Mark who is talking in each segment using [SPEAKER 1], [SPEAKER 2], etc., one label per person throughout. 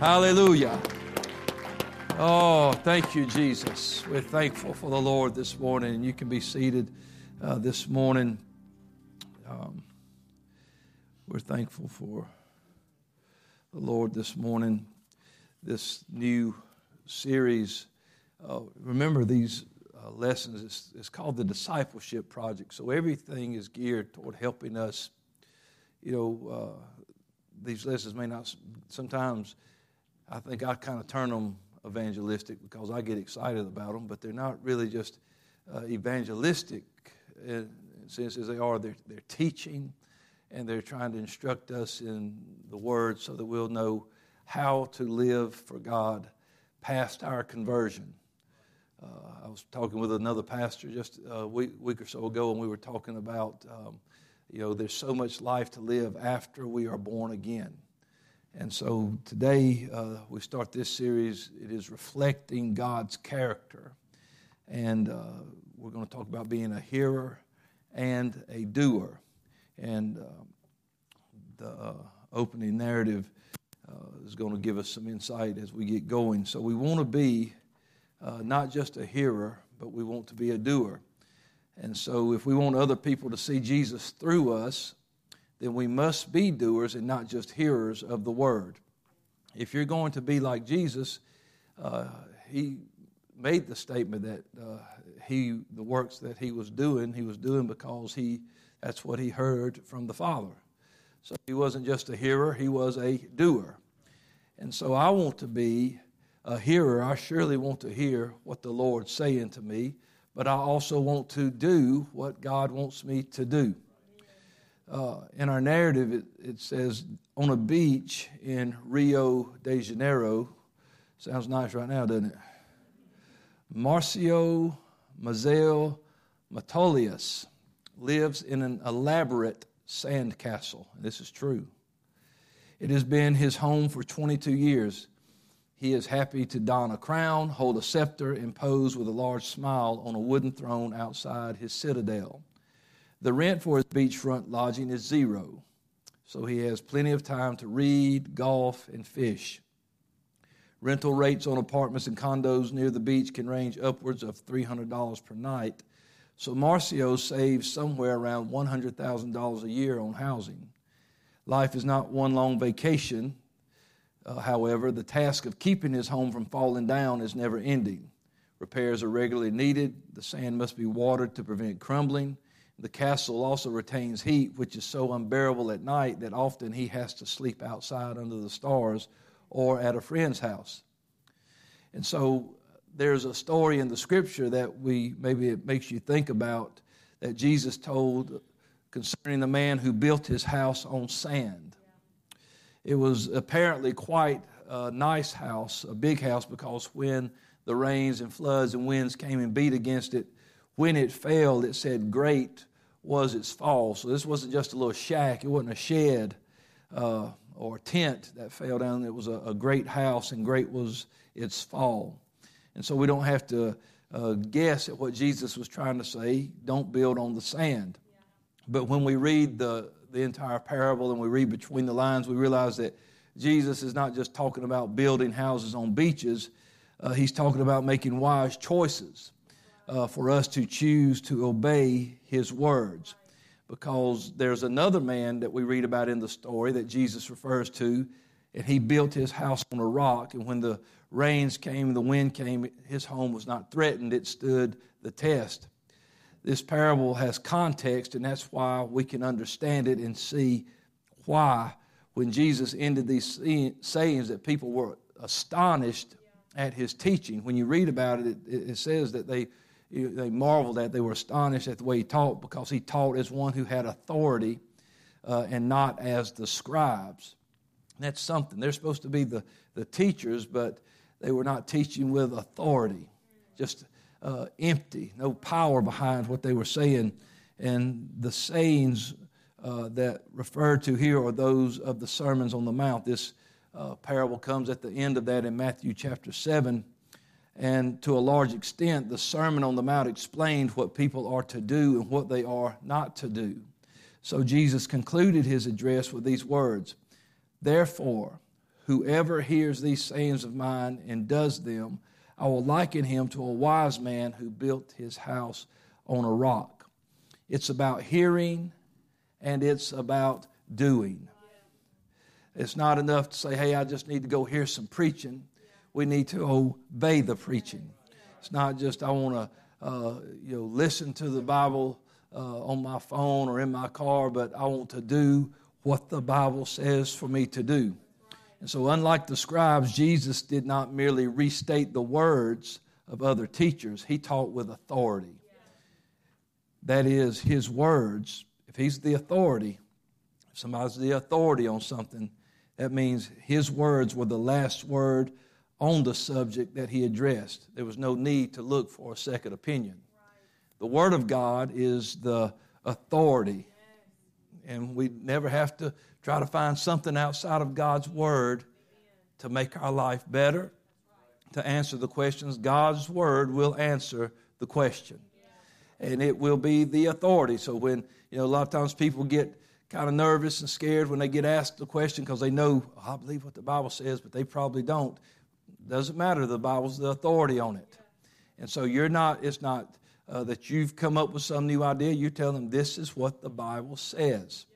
[SPEAKER 1] Hallelujah. Oh, thank you, Jesus. We're thankful for the Lord this morning. You can be seated uh, this morning. Um, we're thankful for the Lord this morning. This new series. Uh, remember, these uh, lessons, it's, it's called the Discipleship Project. So everything is geared toward helping us. You know, uh, these lessons may not, sometimes I think I kind of turn them evangelistic because I get excited about them, but they're not really just uh, evangelistic in, in sense as they are. They're, they're teaching and they're trying to instruct us in the Word so that we'll know how to live for God past our conversion. Uh, I was talking with another pastor just a week, week, or so ago, and we were talking about, um, you know, there's so much life to live after we are born again. And so today uh, we start this series. It is reflecting God's character. And uh, we're going to talk about being a hearer and a doer. And uh, the uh, opening narrative uh, is going to give us some insight as we get going. So we want to be uh, not just a hearer, but we want to be a doer. And so if we want other people to see Jesus through us, then we must be doers and not just hearers of the word. If you're going to be like Jesus, uh, he made the statement that uh, he the works that he was doing, he was doing because he that's what he heard from the Father. So he wasn't just a hearer, he was a doer. And so I want to be a hearer. I surely want to hear what the Lord's saying to me, but I also want to do what God wants me to do uh, in our narrative, it, it, says on a beach in Rio de Janeiro. Sounds nice right now, doesn't it? Marcio Mizael Matolias lives in an elaborate sand castle. This is true. It has been his home for 22 years. He is happy to don a crown, hold a scepter, and pose with a large smile on a wooden throne outside his citadel. The rent for his beachfront lodging is zero, so he has plenty of time to read, golf, and fish. Rental rates on apartments and condos near the beach can range upwards of $300 per night, so Marcio saves somewhere around $100,000 a year on housing. Life is not one long vacation. Uh, however, the task of keeping his home from falling down is never ending. Repairs are regularly needed. The sand must be watered to prevent crumbling. The castle also retains heat, which is so unbearable at night that often he has to sleep outside under the stars or at a friend's house. And so there's a story in the scripture that we maybe it makes you think about that Jesus told concerning the man who built his house on sand. It was apparently quite a nice house, a big house, because when the rains and floods and winds came and beat against it, when it fell, it said, Great was its fall. So this wasn't just a little shack, it wasn't a shed uh, or a tent that fell down. It was a, a, great house, and great was its fall. And so we don't have to uh, guess at what Jesus was trying to say. Don't build on the sand. But when we read the, the entire parable and we read between the lines, we realize that Jesus is not just talking about building houses on beaches, uh, he's talking about making wise choices uh, for us to choose to obey his words. Because there's another man that we read about in the story that Jesus refers to, and he built his house on a rock. And when the rains came, and the wind came, his home was not threatened, it stood the test. This parable has context, and that's why we can understand it and see why, when Jesus ended these sayings, that people were astonished at his teaching. When you read about it, it, it says that they they marveled at, they were astonished at the way he taught because he taught as one who had authority uh, and not as the scribes. And that's something. They're supposed to be the, the teachers, but they were not teaching with authority, just uh, empty, no power behind what they were saying. And the sayings uh, that referred to here are those of the sermons on the mount. This uh, parable comes at the end of that in Matthew chapter 7 and to a large extent, the Sermon on the Mount explained what people are to do and what they are not to do. So Jesus concluded his address with these words Therefore, Whoever hears these sayings of mine and does them, I will liken him to a wise man who built his house on a rock. It's about hearing and it's about doing. It's not enough to say, hey, I just need to go hear some preaching. We need to obey the preaching. It's not just, I want to uh, you know, listen to the Bible uh, on my phone or in my car, but I want to do what the Bible says for me to do. And so, unlike the scribes, Jesus did not merely restate the words of other teachers, he taught with authority. That is, his words, if he's the authority, if somebody's the authority on something, that means his words were the last word on the subject that he addressed. There was no need to look for a second opinion. The Word of God is the authority. And we never have to try to find something outside of God's Word to make our life better, to answer the questions. God's Word will answer the question. And it will be the authority. So when, you know, a lot of times people get kind of nervous and scared when they get asked the question because they know, oh, I believe what the Bible says, but they probably don't. Doesn't matter. The Bible's the authority on it. And so you're not, it's not uh, that you've come up with some new idea. You tell them this is what the Bible says.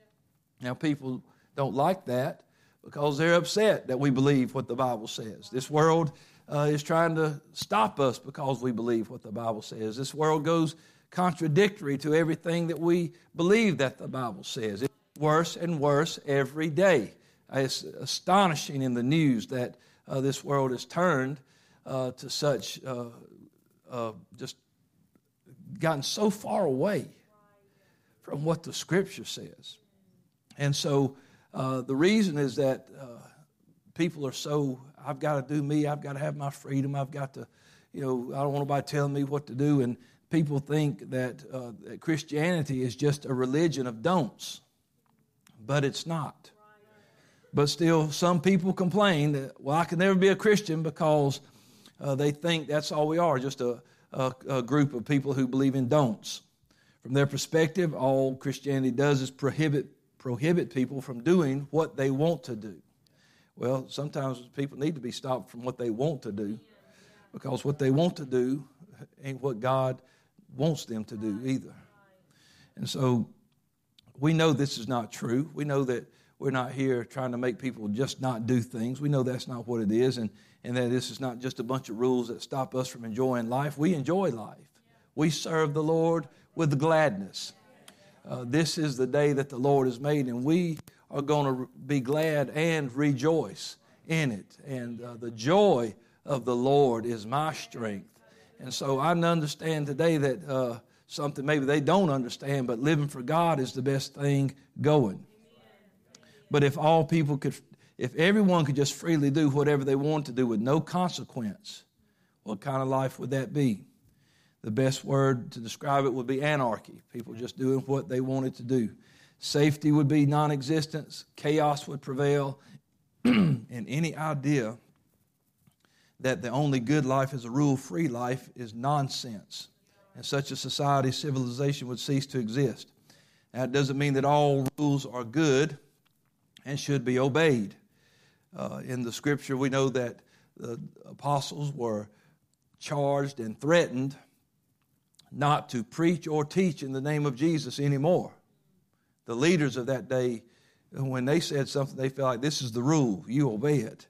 [SPEAKER 1] Now, people don't like that because they're upset that we believe what the Bible says. This world uh, is trying to stop us because we believe what the Bible says. This world goes contradictory to everything that we believe that the Bible says. It's worse and worse every day. It's astonishing in the news that uh, this world has turned uh, to such uh, uh, just gotten so far away from what the scripture says. And so uh, the reason is that people are so, I've got to do me, I've got to have my freedom, I've got to, you know, I don't want nobody telling me what to do. And people think that, that Christianity is just a religion of don'ts, but it's not. But still, some people complain that, well, I can never be a Christian because uh, they think that's all we are, just a, a, a group of people who believe in don'ts. From their perspective, all Christianity does is prohibit, prohibit people from doing what they want to do. Well, sometimes people need to be stopped from what they want to do because what they want to do ain't what God wants them to do either. And so we know this is not true. We know that we're not here trying to make people just not do things. We know that's not what it is. And and that this is not just a bunch of rules that stop us from enjoying life. We enjoy life. We serve the Lord with gladness. Uh, this is the day that the Lord has made, and we are going to be glad and rejoice in it. And uh, the joy of the Lord is my strength. And so I understand today that uh, something maybe they don't understand, but living for God is the best thing going. But if all people could if everyone could just freely do whatever they want to do with no consequence, what kind of life would that be? The best word to describe it would be anarchy. People just doing what they wanted to do. Safety would be non existence, chaos would prevail, and any idea that the only good life is a rule free life is nonsense. In such a society, civilization would cease to exist. That doesn't mean that all rules are good and should be obeyed. Uh, in the scripture, we know that the apostles were charged and threatened not to preach or teach in the name of Jesus anymore. The leaders of that day, when they said something, they felt like this is the rule, you obey it.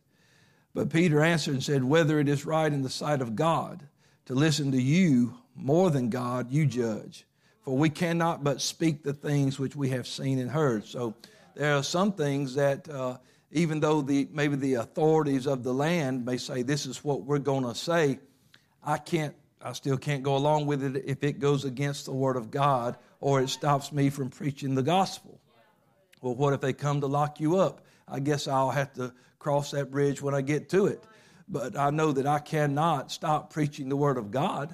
[SPEAKER 1] But Peter answered and said, Whether it is right in the sight of God to listen to you more than God, you judge. For we cannot but speak the things which we have seen and heard. So there are some things that uh, even though the, maybe the authorities of the land may say this is what we're going to say, I can't, I still can't go along with it if it goes against the Word of God or it stops me from preaching the gospel. Well, what if they come to lock you up? I guess I'll have to cross that bridge when I get to it. But I know that I cannot stop preaching the Word of God,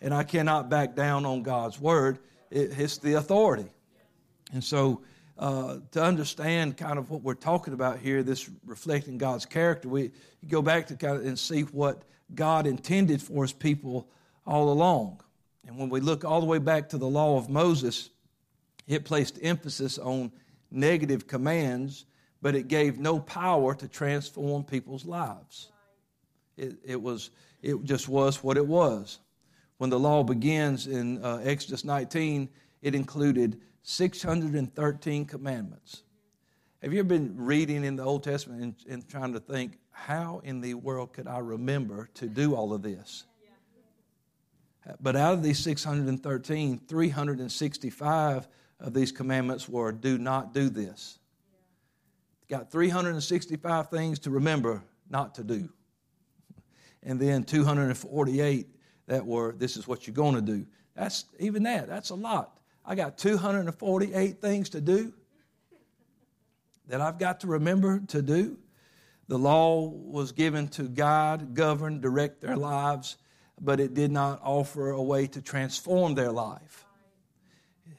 [SPEAKER 1] and I cannot back down on God's Word. It, it's the authority. And so uh, to understand kind of what we're talking about here, this reflecting God's character, we go back to kind of and see what God intended for his people all along. And when we look all the way back to the law of Moses, it placed emphasis on negative commands but it gave no power to transform people's lives. It, it, was, it just was what it was. When the law begins in uh, Exodus 19, it included 613 commandments. Have you ever been reading in the Old Testament and, and trying to think, how in the world could I remember to do all of this? But out of these 613, 365 of these commandments were do not do this. Got 365 things to remember not to do. And then 248 that were this is what you're going to do. That's even that, that's a lot. I got 248 things to do that I've got to remember to do. The law was given to guide, govern, direct their lives, but it did not offer a way to transform their life.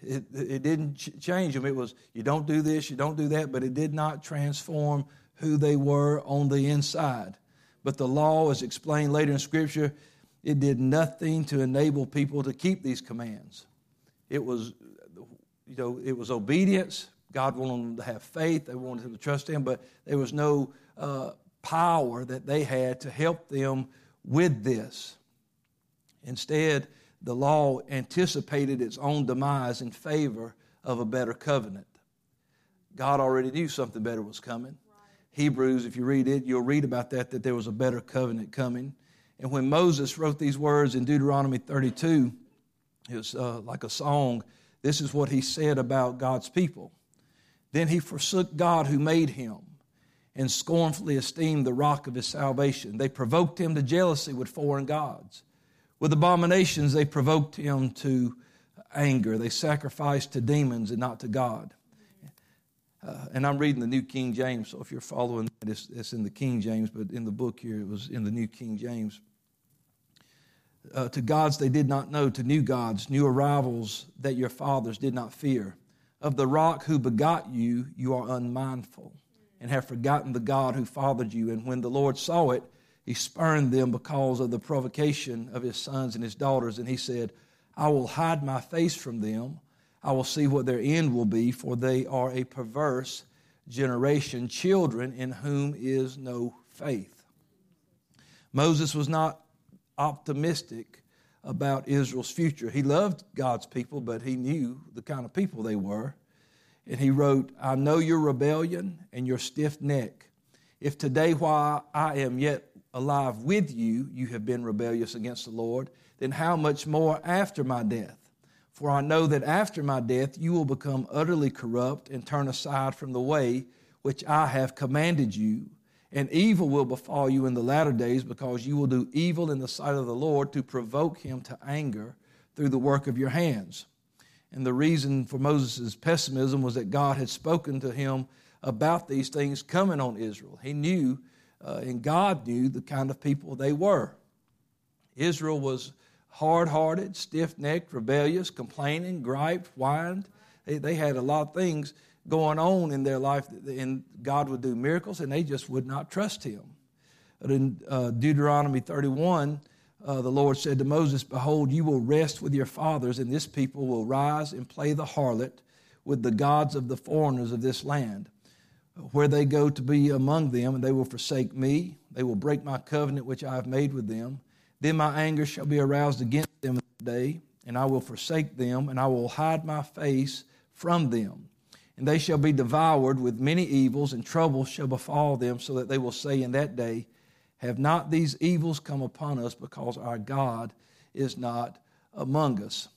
[SPEAKER 1] It, it didn't ch- change them. It was, you don't do this, you don't do that, but it did not transform who they were on the inside. But the law, as explained later in Scripture, it did nothing to enable people to keep these commands. It was, you know, it was obedience. God wanted them to have faith. They wanted them to trust Him, but there was no uh, power that they had to help them with this. Instead, the law anticipated its own demise in favor of a better covenant. God already knew something better was coming. Hebrews, if you read it, you'll read about that, that there was a better covenant coming. And when Moses wrote these words in Deuteronomy 32, it was uh, like a song. This is what he said about God's people. Then he forsook God who made him and scornfully esteemed the rock of his salvation. They provoked him to jealousy with foreign gods. With abominations, they provoked him to anger. They sacrificed to demons and not to God. Uh, and I'm reading the New King James, so if you're following it's, it's, in the King James, but in the book here, it was in the New King James. Uh, to gods they did not know, to new gods, new arrivals that your fathers did not fear. Of the rock who begot you, you are unmindful, and have forgotten the God who fathered you. And when the Lord saw it, he spurned them because of the provocation of his sons and his daughters. And he said, I will hide my face from them. I will see what their end will be, for they are a perverse generation, children in whom is no faith. Moses was not optimistic about Israel's future. He loved God's people, but he knew the kind of people they were. And he wrote, I know your rebellion and your stiff neck. If today, while I am yet alive with you, you have been rebellious against the Lord, then how much more after my death? For I know that after my death you will become utterly corrupt and turn aside from the way which I have commanded you. And evil will befall you in the latter days because you will do evil in the sight of the Lord to provoke him to anger through the work of your hands. And the reason for Moses' pessimism was that God had spoken to him about these things coming on Israel. He knew uh, and God knew the kind of people they were. Israel was hard hearted, stiff necked, rebellious, complaining, griped, whined. They, they, had a lot of things going on in their life, and God would do miracles, and they just would not trust Him. But in uh, Deuteronomy 31, uh, the Lord said to Moses, Behold, you will rest with your fathers, and this people will rise and play the harlot with the gods of the foreigners of this land where they go to be among them, and they will forsake me. They will break my covenant which I have made with them. Then my anger shall be aroused against them the day, and I will forsake them, and I will hide my face from them. And they shall be devoured with many evils, and trouble shall befall them, so that they will say in that day, Have not these evils come upon us, because our God is not among us?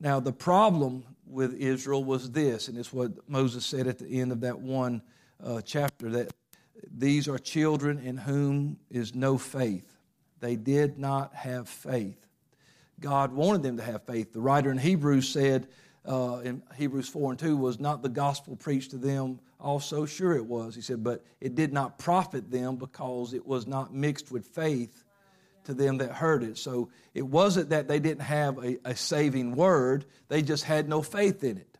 [SPEAKER 1] Now, the problem with Israel was this, and it's what Moses said at the end of that one uh, chapter that these are children in whom is no faith. They did not have faith. God wanted them to have faith. The writer in Hebrews said uh, in Hebrews 4 and 2 was not the gospel preached to them also? Sure, it was. He said, but it did not profit them because it was not mixed with faith to them that heard it. So it wasn't that they didn't have a, a saving word, they just had no faith in it.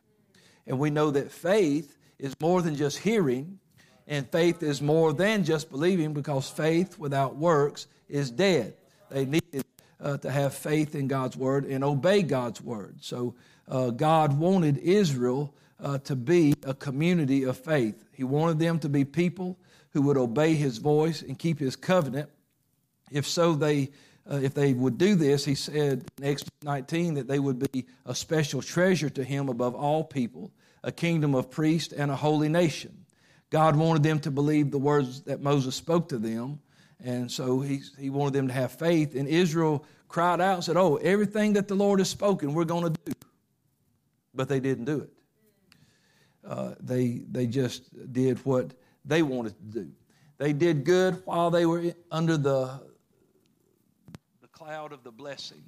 [SPEAKER 1] And we know that faith is more than just hearing, and faith is more than just believing because faith without works is dead. They needed uh, to have faith in God's word and obey God's word. So uh, God wanted Israel uh, to be a community of faith. He wanted them to be people who would obey his voice and keep his covenant. If so, they uh, if they would do this, he said in Exodus 19 that they would be a special treasure to him above all people, a kingdom of priests and a holy nation. God wanted them to believe the words that Moses spoke to them, and so he, he wanted them to have faith. And Israel cried out and said, Oh, everything that the Lord has spoken, we're going to do. But they didn't do it. Uh, they, they just did what they wanted to do. They did good while they were under the, the cloud of the blessing.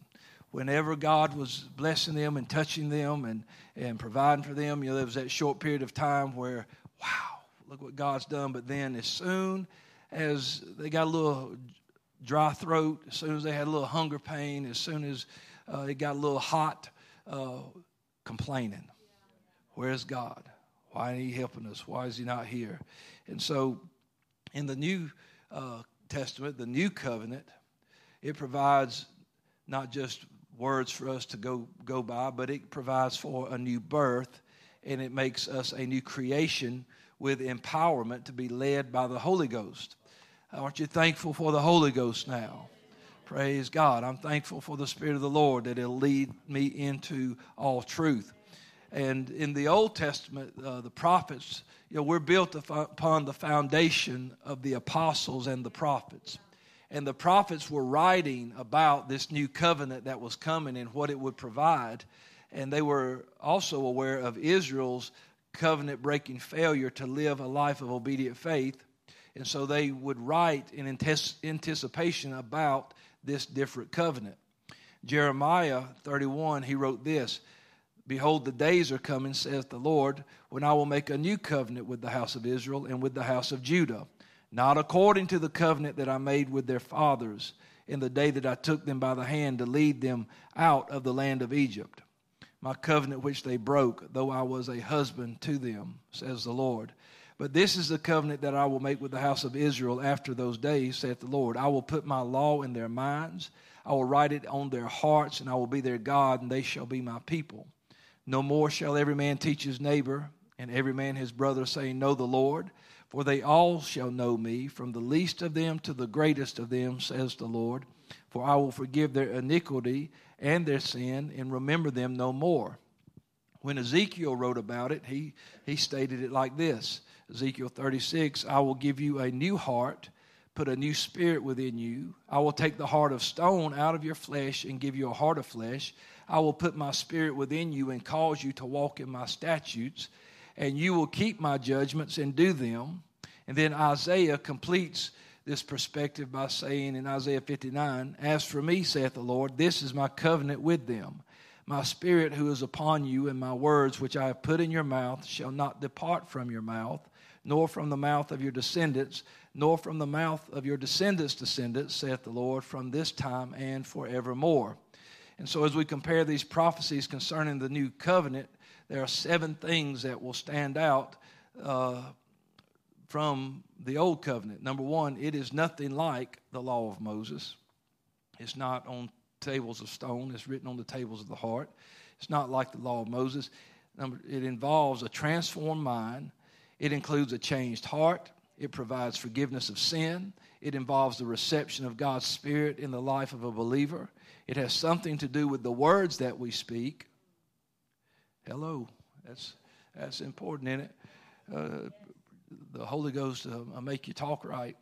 [SPEAKER 1] Whenever God was blessing them and touching them and, and providing for them, you know, there was that short period of time where, wow, look what God's done. But then as soon as they got a little dry throat, as soon as they had a little hunger pain, as soon as uh, it got a little hot, uh, complaining. Where's God? Why ain't He helping us? Why is He not here? And so, in the New uh, Testament, the New Covenant, it provides not just words for us to go, go by, but it provides for a new birth and it makes us a new creation with empowerment to be led by the Holy Ghost. Aren't you thankful for the Holy Ghost now? Praise God. I'm thankful for the Spirit of the Lord that it'll lead me into all truth. And in the Old Testament, uh, the prophets, you know, we're built upon the foundation of the apostles and the prophets. And the prophets were writing about this new covenant that was coming and what it would provide. And they were also aware of Israel's covenant breaking failure to live a life of obedient faith. And so they would write in anticipation about this different covenant. Jeremiah 31, he wrote this Behold, the days are coming, saith the Lord, when I will make a new covenant with the house of Israel and with the house of Judah, not according to the covenant that I made with their fathers in the day that I took them by the hand to lead them out of the land of Egypt. My covenant which they broke, though I was a husband to them, says the Lord. But this is the covenant that I will make with the house of Israel after those days, saith the Lord. I will put my law in their minds, I will write it on their hearts, and I will be their God, and they shall be my people. No more shall every man teach his neighbor, and every man his brother, saying, Know the Lord, for they all shall know me, from the least of them to the greatest of them, says the Lord. For I will forgive their iniquity and their sin, and remember them no more. When Ezekiel wrote about it, he, he stated it like this Ezekiel 36 I will give you a new heart, put a new spirit within you. I will take the heart of stone out of your flesh and give you a heart of flesh. I will put my spirit within you and cause you to walk in my statutes, and you will keep my judgments and do them. And then Isaiah completes this perspective by saying in Isaiah 59 As for me, saith the Lord, this is my covenant with them. My spirit who is upon you, and my words which I have put in your mouth shall not depart from your mouth, nor from the mouth of your descendants, nor from the mouth of your descendants' descendants, saith the Lord, from this time and forevermore. And so, as we compare these prophecies concerning the new covenant, there are seven things that will stand out uh, from the old covenant. Number one, it is nothing like the law of Moses. It's not on tables of stone, it's written on the tables of the heart. It's not like the law of Moses. Number, it involves a transformed mind, it includes a changed heart, it provides forgiveness of sin, it involves the reception of God's Spirit in the life of a believer. It has something to do with the words that we speak. Hello, that's that's important in it. Uh, the Holy Ghost uh, make you talk right.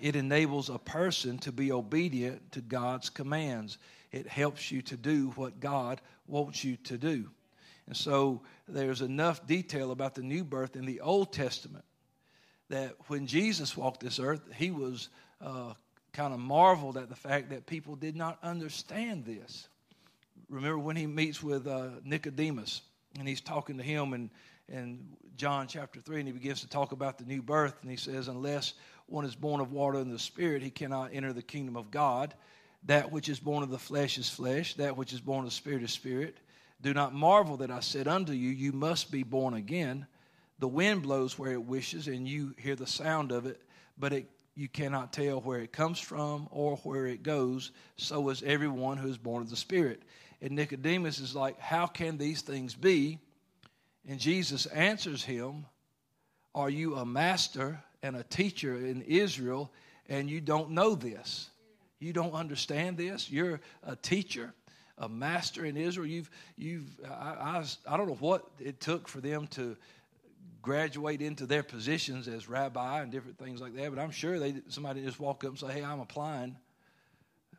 [SPEAKER 1] It enables a person to be obedient to God's commands. It helps you to do what God wants you to do. And so there's enough detail about the new birth in the Old Testament that when Jesus walked this earth, he was uh, kind of marveled at the fact that people did not understand this. Remember when he meets with uh, Nicodemus and he's talking to him in, in John chapter 3, and he begins to talk about the new birth, and he says, Unless one is born of water and the Spirit, he cannot enter the kingdom of God. That which is born of the flesh is flesh, that which is born of the Spirit is spirit. Do not marvel that I said unto you, You must be born again. The wind blows where it wishes, and you hear the sound of it, but it you cannot tell where it comes from or where it goes. So is everyone who is born of the Spirit. And Nicodemus is like, How can these things be? And Jesus answers him, Are you a master and a teacher in Israel and you don't know this? You don't understand this? You're a teacher, a master in Israel. You've, you've, I, I, I don't know what it took for them to graduate into their positions as rabbi and different things like that, but I'm sure they somebody just walk up and say, Hey, I'm applying.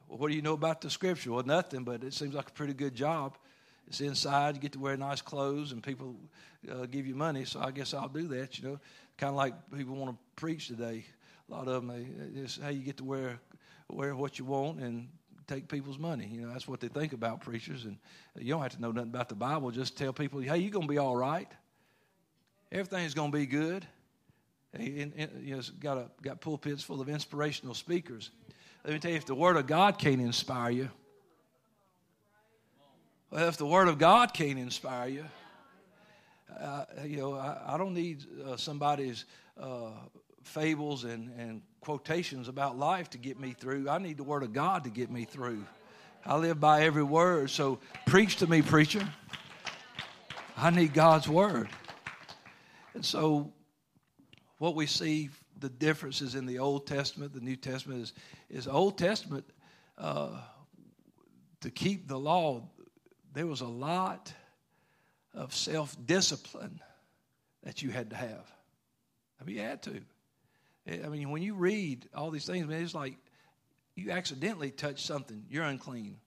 [SPEAKER 1] Well, what do you know about the scripture? Well, nothing, but it seems like a pretty good job. It's inside. You get to wear nice clothes, and people uh, give you money. So I guess I'll do that. You know, kind of like people want to preach today. A lot of them, they, just hey, you get to wear wear what you want and take people's money. You know, that's what they think about preachers. And you don't have to know nothing about the Bible. Just tell people, hey, you're gonna be all right. Everything's gonna be good. And, and, you know, got a, got pulpits full of inspirational speakers. Let me tell you, if the Word of God can't inspire you, well, if the Word of God can't inspire you, uh, you know, I, I don't need uh, somebody's uh, fables and, and quotations about life to get me through. I need the Word of God to get me through. I live by every word. So preach to me, preacher. I need God's Word. And so, what we see the differences in the Old Testament, the New Testament is, is Old Testament uh, to keep the law there was a lot of self discipline that you had to have. I mean, you had to. I mean, when you read all these things, man, it's like you accidentally touch something, you're unclean.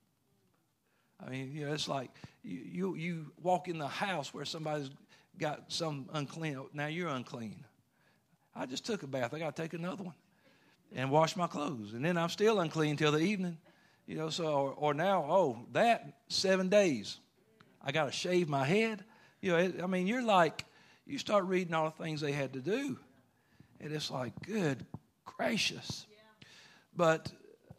[SPEAKER 1] I mean, you know, it's like you, you, you walk in the house where somebody's got some unclean. Now you're unclean. I just took a bath. I got to take another one and wash my clothes. And then I'm still unclean till the evening. You know, so, or, or now, oh, that seven days. I got to shave my head. You know, it, I mean, you're like, you start reading all the things they had to do, and it's like, good gracious. But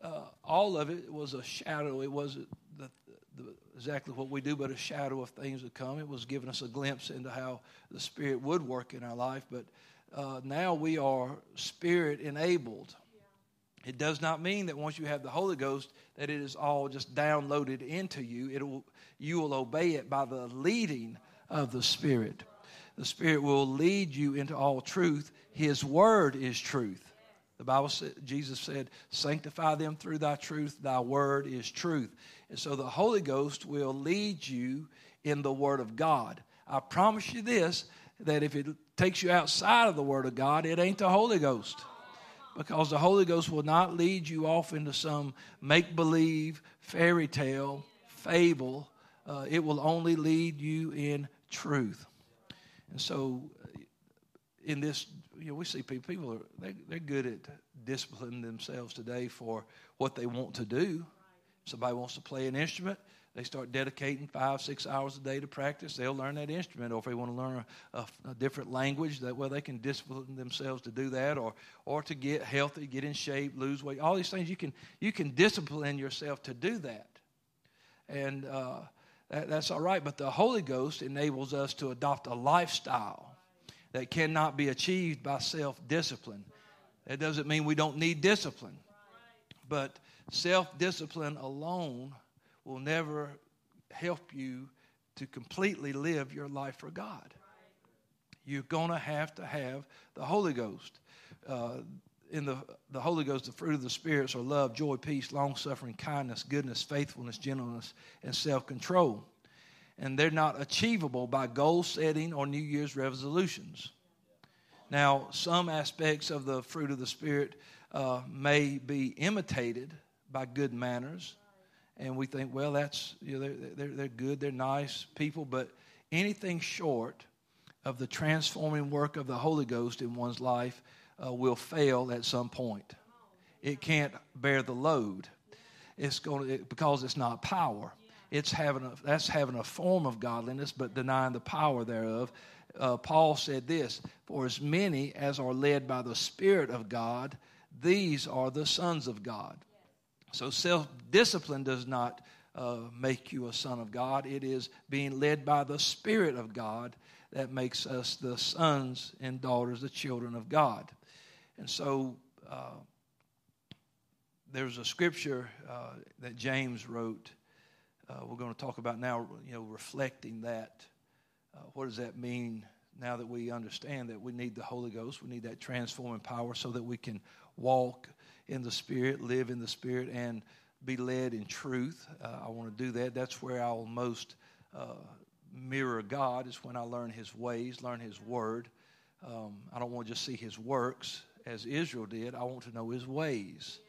[SPEAKER 1] uh, all of it was a shadow. It wasn't the, the, exactly what we do, but a shadow of things to come. It was giving us a glimpse into how the Spirit would work in our life. But uh, now we are Spirit enabled. It does not mean that once you have the Holy Ghost that it is all just downloaded into you. It will, you will obey it by the leading of the Spirit. The Spirit will lead you into all truth. His word is truth. The Bible said, Jesus said, Sanctify them through thy truth, thy word is truth. And so the Holy Ghost will lead you in the word of God. I promise you this that if it takes you outside of the word of God, it ain't the Holy Ghost because the Holy Ghost will not lead you off into some make believe, fairy tale, fable. Uh, it will only lead you in truth. And so, uh, in this, you know, we see people, people are, they, they're good at disciplining themselves today for what they want to do. Somebody wants to play an instrument, they start dedicating five, six hours a day to practice, they'll learn that instrument. Or if they want to learn a, a, a, different language, that well, they can discipline themselves to do that, or or to get healthy, get in shape, lose weight. All these things you can you can discipline yourself to do that, and uh, that, that's all right. But the Holy Ghost enables us to adopt a lifestyle that cannot be achieved by self discipline. That doesn't mean we don't need discipline, but self discipline alone will never help you to completely live your life for God. You're going to have to have the Holy Ghost. Uh, in the, the Holy Ghost, the fruit of the spirits are love, joy, peace, long suffering, kindness, goodness, faithfulness, gentleness, and self control. And they're not achievable by goal setting or New Year's resolutions. Now, some aspects of the fruit of the Spirit uh, may be imitated by good manners, and we think, well, that's you know, they're, they're, they're good, they're nice people, but anything short of the transforming work of the Holy Ghost in one's life uh, will fail at some point. It can't bear the load. It's going to, because it's not power. It's having a, that's having a form of godliness, but denying the power thereof. Uh, Paul said this: "For as many as are led by the Spirit of God, these are the sons of God." So self discipline does not uh, make you a son of God. It is being led by the Spirit of God that makes us the sons and daughters, the children of God. And so uh, there's a scripture uh, that James wrote. Uh, we're going to talk about now, you know, reflecting that uh, what does that mean now that we understand that we need the Holy Ghost? We need that transforming power so that we can walk in the Spirit, live in the Spirit, and be led in truth. Uh, I want to do that. That's where I'll most uh, mirror God, is when I learn His ways, learn His Word. Um, I don't want to just see His works as Israel did, I want to know His ways.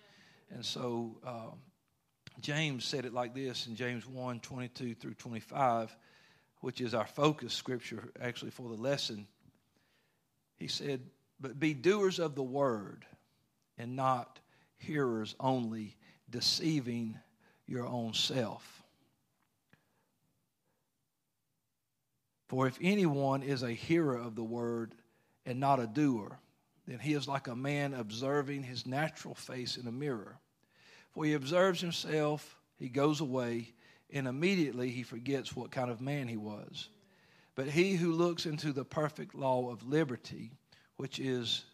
[SPEAKER 1] And so um, James said it like this in James 1 22 through 25, which is our focus scripture actually for the lesson. He said, But be doers of the word and not hearers only, deceiving your own self. For if anyone is a hearer of the word and not a doer, then he is like a man observing his natural face in a mirror. For he observes himself, he goes away, and immediately he forgets what kind of man he was. But he who looks into the perfect law of liberty, which is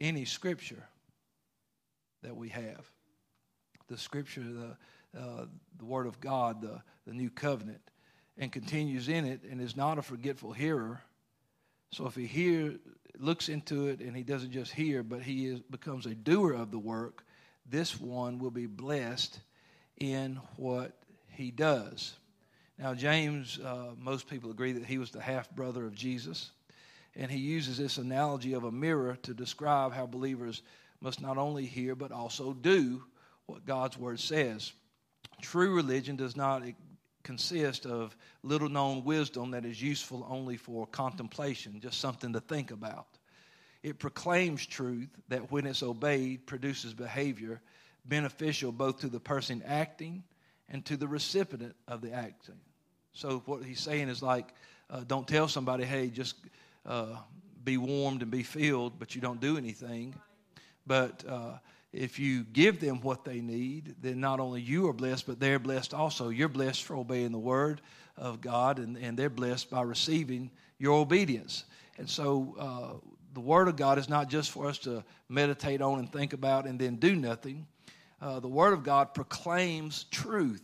[SPEAKER 1] any scripture that we have, the scripture, the, uh, the word of God, the, the new covenant, and continues in it and is not a forgetful hearer. So if he hear, looks into it and he doesn't just hear, but he is, becomes a doer of the work, this one will be blessed in what he does. Now, James, uh, most people agree that he was the half brother of Jesus. And he uses this analogy of a mirror to describe how believers must not only hear, but also do what God's word says. True religion does not consist of little known wisdom that is useful only for contemplation, just something to think about. It proclaims truth that, when it's obeyed, produces behavior beneficial both to the person acting and to the recipient of the acting. So, what he's saying is like, uh, don't tell somebody, hey, just uh, be warmed and be filled, but you don't do anything. But uh, if you give them what they need, then not only you are blessed, but they're blessed also. You're blessed for obeying the word of God, and, and they're blessed by receiving your obedience. And so uh, the word of God is not just for us to meditate on and think about and then do nothing. Uh, the word of God proclaims truth,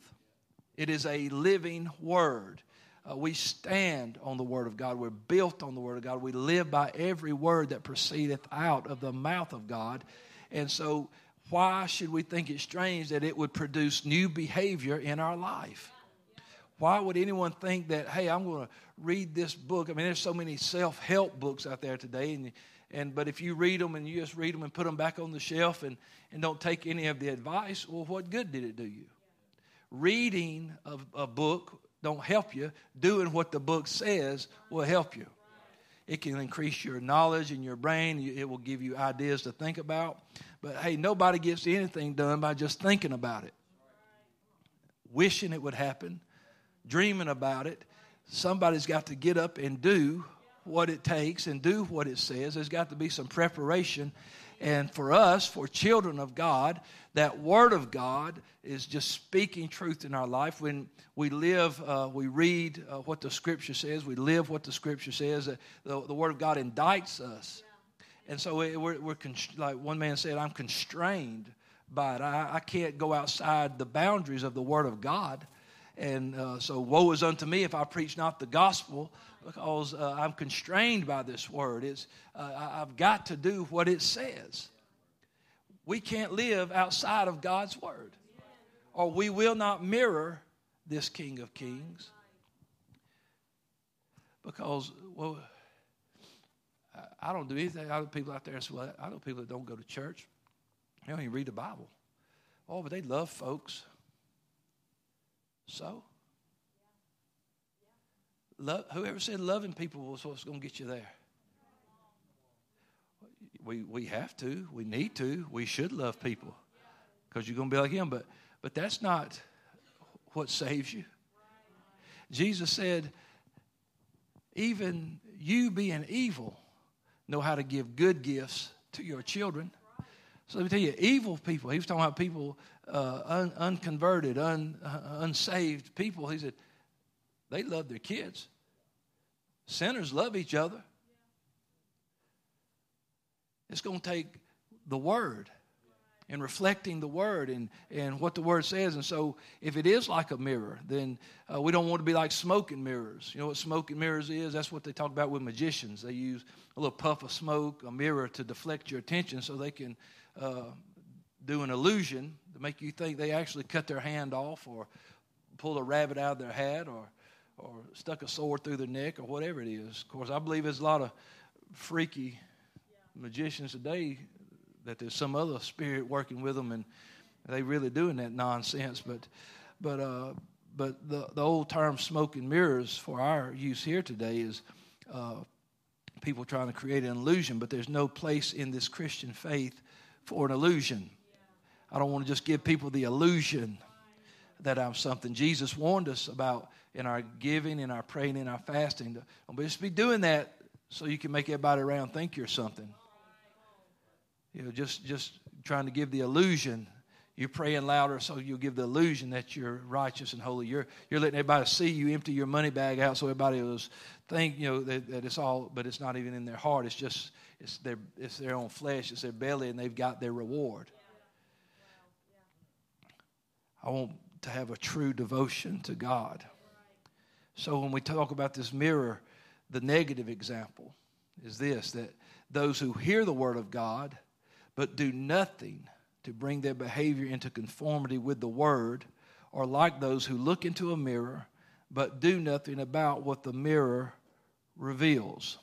[SPEAKER 1] it is a living word. Uh, we stand on the Word of God. We're built on the Word of God. We live by every word that proceedeth out of the mouth of God. And so, why should we think it strange that it would produce new behavior in our life? Why would anyone think that, hey, I'm going to read this book? I mean, there's so many self help books out there today, and, and but if you read them and you just read them and put them back on the shelf and, and don't take any of the advice, well, what good did it do you? Reading a, a book don't help you. Doing what the book says will help you. It can increase your knowledge in your brain. It will give you ideas to think about. But hey, nobody gets anything done by just thinking about it, wishing it would happen, dreaming about it. Somebody's got to get up and do what it takes and do what it says. There's got to be some preparation. And for us, for children of God, that Word of God is just speaking truth in our life. When we live, uh, we read uh, what the Scripture says, we live what the Scripture says. Uh, the, the, Word of God indicts us. And so we're, we're like one man said, I'm constrained by it. I, I, can't go outside the boundaries of the Word of God. And uh, so, woe is unto me if I preach not the gospel, because uh, I'm constrained by this Word. It's, uh, I've got to do what it says. We can't live outside of God's Word, or we will not mirror this King of Kings. Because, well, I don't do anything. Other people out there say, well, I know people that don't go to church. They don't even read the Bible. Oh, but they love folks. So? Love, whoever said loving people was what's going to get you there? We, we have to. We need to. We should love people because you're going to be like him. But, but that's not what saves you. Jesus said, even you being evil know how to give good gifts to your children. So let me tell you, evil people, he was talking about people, uh, un, unconverted, un, uh, unsaved people. He said, they love their kids. Sinners love each other. It's going to take the word. and reflecting the word and, and what the word says. And so, if it is like a mirror, then uh, we don't want to be like smoke and mirrors. You know what smoke and mirrors is? That's what they talk about with magicians. They use a little puff of smoke, a mirror to deflect your attention so they can uh, do an illusion to make you think they actually cut their hand off or pulled a rabbit out of their hat or, or stuck a sword through their neck or whatever it is. Of course, I believe there's a lot of freaky magicians today that there's some other spirit working with them and they really doing that nonsense. But, but, uh, but the, the old term smoke and mirrors for our use here today is uh, people trying to create an illusion, but there's no place in this Christian faith for an illusion. I don't want to just give people the illusion that I'm something. Jesus warned us about in our giving, in our praying, in our fasting. Don't just be doing that so you can make everybody around think you're something. You know, just just trying to give the illusion. You're praying louder so you'll give the illusion that you're righteous and holy. You're you're letting everybody see you empty your money bag out so everybody will think, you know, that, that it's all but it's not even in their heart. It's just it's their it's their own flesh, it's their belly, and they've got their reward. I want to have a true devotion to God. So when we talk about this mirror, the negative example is this that those who hear the word of God but do nothing to bring their behavior into conformity with the word are like those who look into a mirror but do nothing about what the mirror reveals.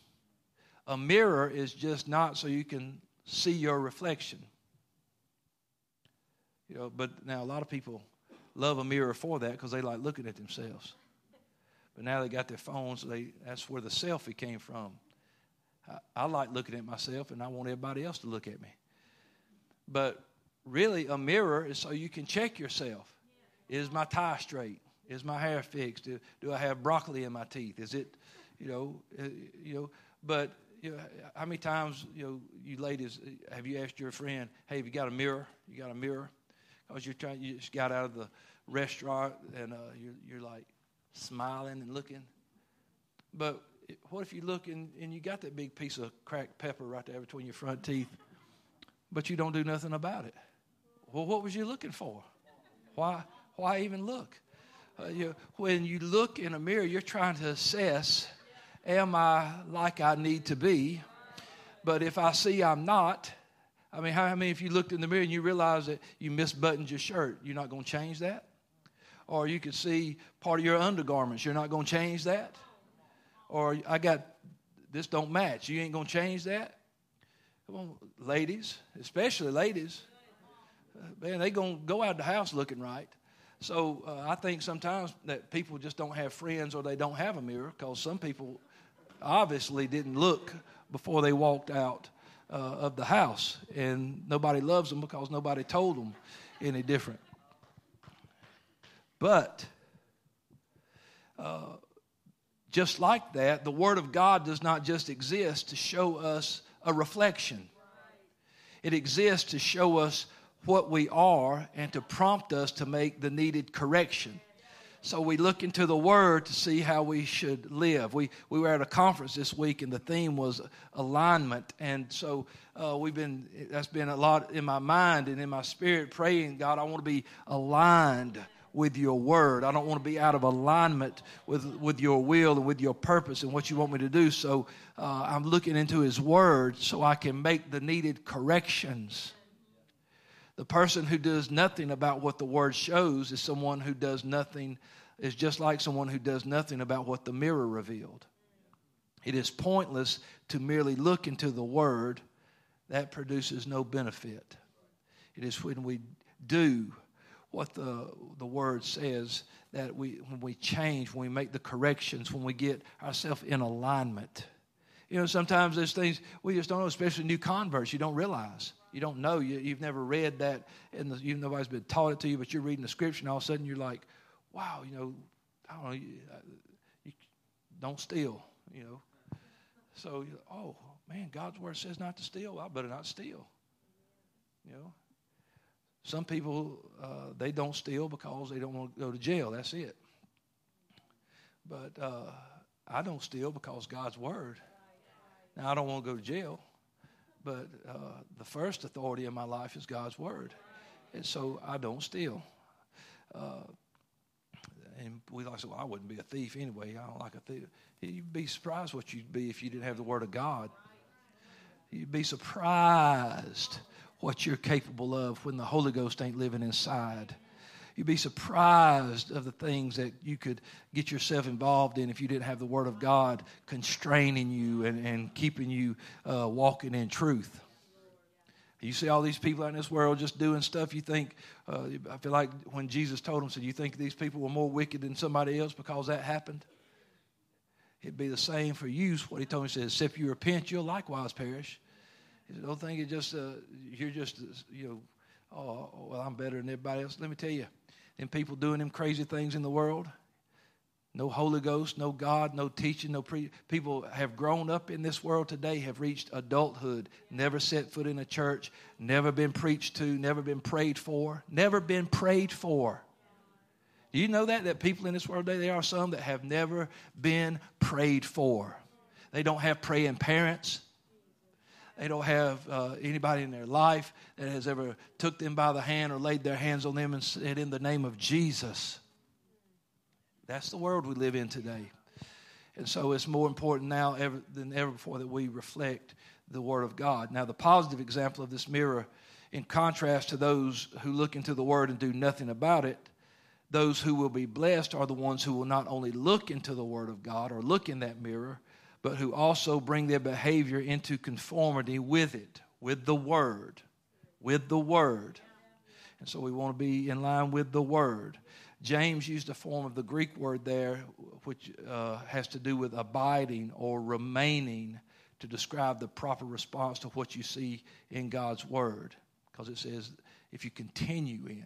[SPEAKER 1] A mirror is just not so you can see your reflection. You know, but now a lot of people love a mirror for that because they like looking at themselves. But now they got their phones, they, that's where the selfie came from. I, I like looking at myself, and I want everybody else to look at me. But really, a mirror is so you can check yourself. Is my tie straight? Is my hair fixed? Do, do I have broccoli in my teeth? Is it, you know, uh, you know? But you know, how many times, you know, you ladies, have you asked your friend, "Hey, have you got a mirror? You got a mirror?" Because you're trying, you just got out of the restaurant and uh, you're, you're like smiling and looking. But what if you look and, and you got that big piece of cracked pepper right there between your front teeth, but you don't do nothing about it? Well, what was you looking for? Why, why even look? Uh, you, when you look in a mirror, you're trying to assess am I like I need to be? But if I see I'm not, I mean, how many if you looked in the mirror and you realize that you misbuttoned your shirt, you're not going to change that? Or you could see part of your undergarments, you're not going to change that? Or I got this don't match, you ain't going to change that? Come on, ladies, especially ladies. Man, they going to go out the house looking right. So uh, I think sometimes that people just don't have friends or they don't have a mirror because some people obviously didn't look before they walked out uh, of the house, and nobody loves them because nobody told them any different. But uh, just like that, the Word of God does not just exist to show us a reflection, it exists to show us what we are and to prompt us to make the needed correction. So we look into the Word to see how we should live. We, we were at a conference this week, and the theme was alignment. And so uh, we've been, that's been a lot in my mind and in my spirit praying, God, I want to be aligned with your word. I don't want to be out of alignment with, with your will and with your purpose and what you want me to do. So uh, I'm looking into his word so I can make the needed corrections. The person who does nothing about what the word shows is someone who does nothing, is just like someone who does nothing about what the mirror revealed. It is pointless to merely look into the word, that produces no benefit. It is when we do what the, the word says that we, when we change, when we make the corrections, when we get ourselves in alignment. You know, sometimes there's things we just don't know, especially new converts, you don't realize you don't know. You, you've never read that, and you, nobody's been taught it to you, but you're reading the scripture, and all of a sudden you're like, wow, you know, I don't know, you, you don't steal, you know. So, oh, man, God's word says not to steal. I better not steal, you know. Some people, uh, they don't steal because they don't want to go to jail. That's it. But uh, I don't steal because God's word. Now, I don't want to go to jail but uh, the first authority in my life is God's word, and so I don't steal. Uh, and we like to say, well, I wouldn't be a thief anyway. I don't like a thief. You'd be surprised what you'd be if you didn't have the word of God. You'd be surprised what you're capable of when the Holy Ghost ain't living inside. You'd be surprised of the things that you could get yourself involved in if you didn't have the Word of God constraining you and, and keeping you uh, walking in truth. You see all these people out in this world just doing stuff. You think, uh, I feel like when Jesus told them, said, You think these people were more wicked than somebody else because that happened? It'd be the same for you. What he told me, he said, Except you repent, you'll likewise perish. He said, Don't think it just, uh, you're just, you know, oh, well, I'm better than everybody else. Let me tell you, them people doing them crazy things in the world, no Holy Ghost, no God, no teaching, no pre. People have grown up in this world today, have reached adulthood, never set foot in a church, never been preached to, never been prayed for, never been prayed for. Do you know that? That people in this world today, there are some that have never been prayed for. They don't have praying parents. They don't have uh, anybody in their life that has ever took them by the hand or laid their hands on them and said, "In the name of Jesus." That's the world we live in today, and so it's more important now ever, than ever before that we reflect the Word of God. Now, the positive example of this mirror, in contrast to those who look into the Word and do nothing about it, those who will be blessed are the ones who will not only look into the Word of God or look in that mirror but who also bring their behavior into conformity with it, with the Word, with the Word. And so we want to be in line with the Word. James used a form of the Greek word there, which uh, has to do with abiding or remaining to describe the proper response to what you see in God's Word. Because it says, if you continue in.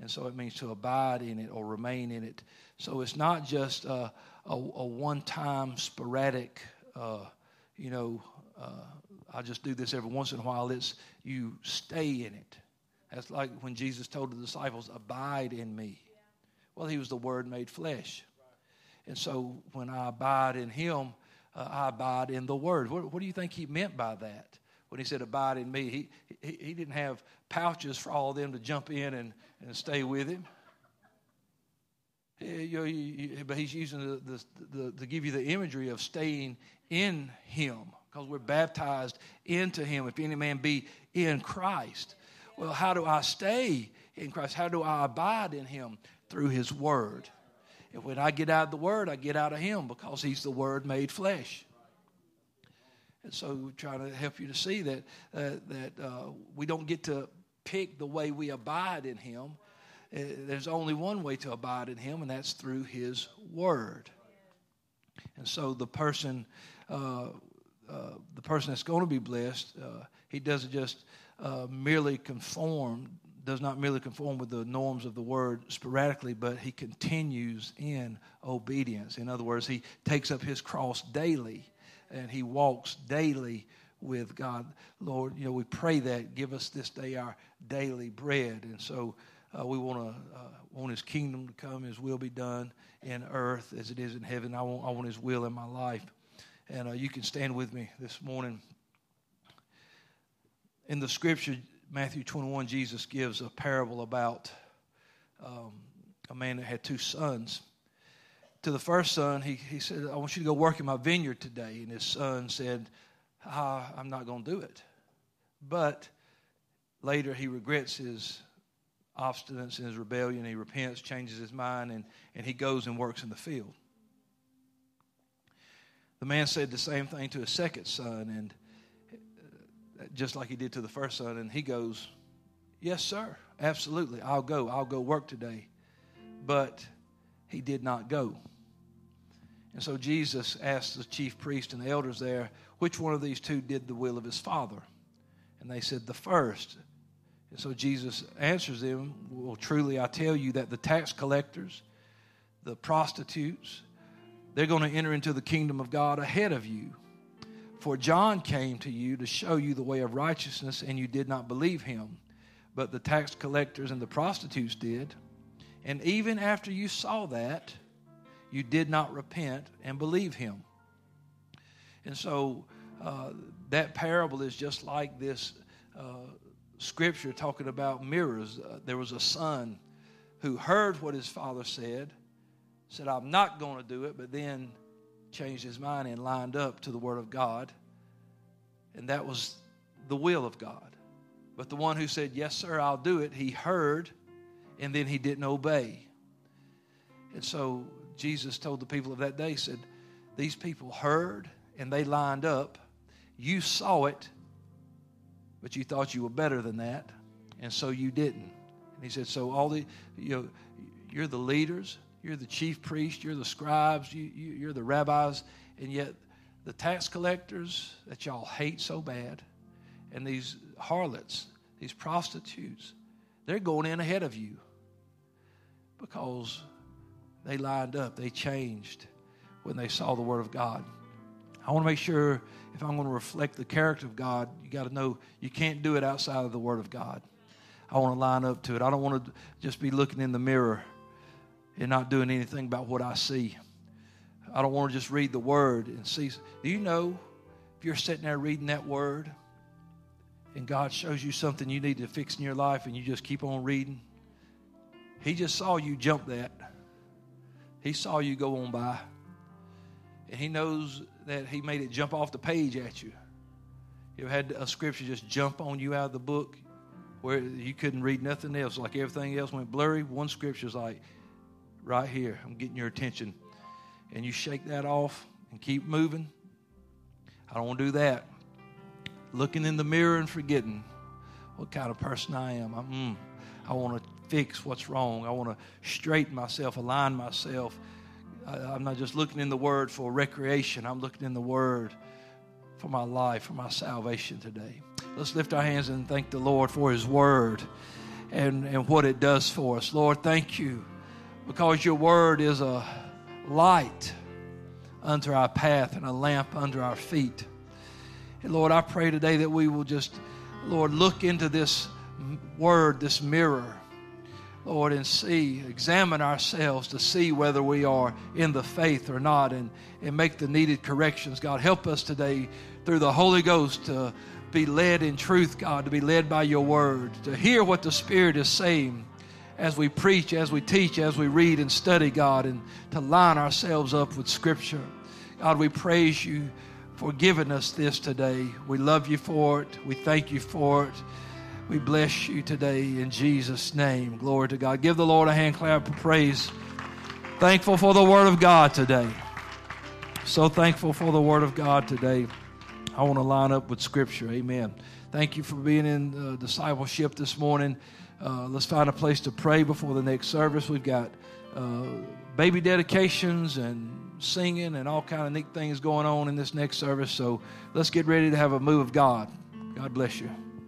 [SPEAKER 1] And so it means to abide in it or remain in it. So it's not just a, a, a one time sporadic, uh, you know, uh, I just do this every once in a while. It's you stay in it. That's like when Jesus told the disciples, Abide in me. Well, he was the Word made flesh. And so when I abide in him, uh, I abide in the Word. What, what, do you think he meant by that? When he said, Abide in me, he, he, he didn't have pouches for all of them to jump in and, and stay with him. You know, you, but he's using the, the, the, to give you the imagery of staying in him because we're baptized into him. If any man be in Christ. Well, how do I stay in Christ? How do I abide in him? Through his word. And when I get out of the word, I get out of him because he's the word made flesh. And so we're trying to help you to see that, uh, that uh, we don't get to pick the way we abide in him there's only one way to abide in Him, and that's through His Word. And so the person, uh, uh, the person that's going to be blessed, uh, he doesn't just uh, merely conform, does not merely conform with the norms of the Word sporadically, but he continues in obedience. In other words, he takes up his cross daily, and he walks daily with God. Lord, you know, we pray that give us this day our daily bread, and so. Uh, we want to uh, want His kingdom to come, His will be done in earth as it is in heaven. I want I want His will in my life, and uh, you can stand with me this morning. In the Scripture, Matthew 21, Jesus gives a parable about um, a man that had two sons. To the first son, he, he said, I want you to go work in my vineyard today. And his son said, ah, I'm not going to do it. But later he regrets his obstinance in his rebellion. He repents, changes his mind, and, and he goes and works in the field. The man said the same thing to his second son, and uh, just like he did to the first son, and he goes, Yes, sir, absolutely, I'll go. I'll go work today. But he did not go. And so Jesus asked the chief priest and the elders there, which one of these two did the will of his father? And they said, The first. And so Jesus answers them, Well, truly I tell you that the tax collectors, the prostitutes, they're going to enter into the kingdom of God ahead of you. For John came to you to show you the way of righteousness, and you did not believe him. But the tax collectors and the prostitutes did. And even after you saw that, you did not repent and believe him. And so uh, that parable is just like this uh, scripture talking about mirrors. Uh, there was a son who heard what his father said, said, I'm not going to do it, but then changed his mind and lined up to the Word of God. And that was the will of God. But the one who said, Yes, sir, I'll do it, he heard and then he didn't obey. And so Jesus told the people of that day, said, These people heard and they lined up. You saw it, but you thought you were better than that, and so you didn't. And he said, So all the you know, you're the leaders, you're the chief priests, you're the scribes, you, you, you're the rabbis, and yet the tax collectors that y'all hate so bad, and these harlots, these prostitutes, they're going in ahead of you because they lined up, they changed when they saw the Word of God. I want to make sure if I'm going to reflect the character of God, you got to know you can't do it outside of the Word of God. I want to line up to it. I don't want to just be looking in the mirror and not doing anything about what I see. I don't want to just read the Word and see. Do you know if you're sitting there reading that Word and God shows you something you need to fix in your life and you just keep on reading? He just saw you jump that. He saw you go on by. And He knows that He made it jump off the page at you. You ever had a scripture just jump on you out of the book where you couldn't read nothing else, like everything else went blurry? One scripture's like, right here, I'm getting your attention. And you shake that off and keep moving. I don't want to do that. Looking in the mirror and forgetting what kind of person I am. I'm, mm, I want to fix what's wrong. I want to straighten myself, align myself. I, I'm not just looking in the Word for recreation, I'm looking in the Word for my life, for my salvation today. Let's lift our hands and thank the Lord for His Word and, and what it does for us. Lord, thank you because your Word is a light unto our path and a lamp under our feet. And Lord, I pray today that we will just, Lord, look into this word, this mirror, Lord, and see, examine ourselves to see whether we are in the faith or not and, and make the needed corrections. God, help us today through the Holy Ghost to be led in truth, God, to be led by your word, to hear what the Spirit is saying as we preach, as we teach, as we read and study, God, and to line ourselves up with Scripture. God, we praise you for giving us this today. We love you for it. We thank you for it. We bless you today in Jesus' name. Glory to God. Give the Lord a hand clap of praise. Thankful for the Word of God today. So thankful for the Word of God today. I want to line up with Scripture. Amen. Thank you for being in uh, discipleship this morning. Uh, let's find a place to pray before the next service. We've got uh, baby dedications and singing and all kind of neat things going on in this next service. So let's get ready to have a move of God. God bless you.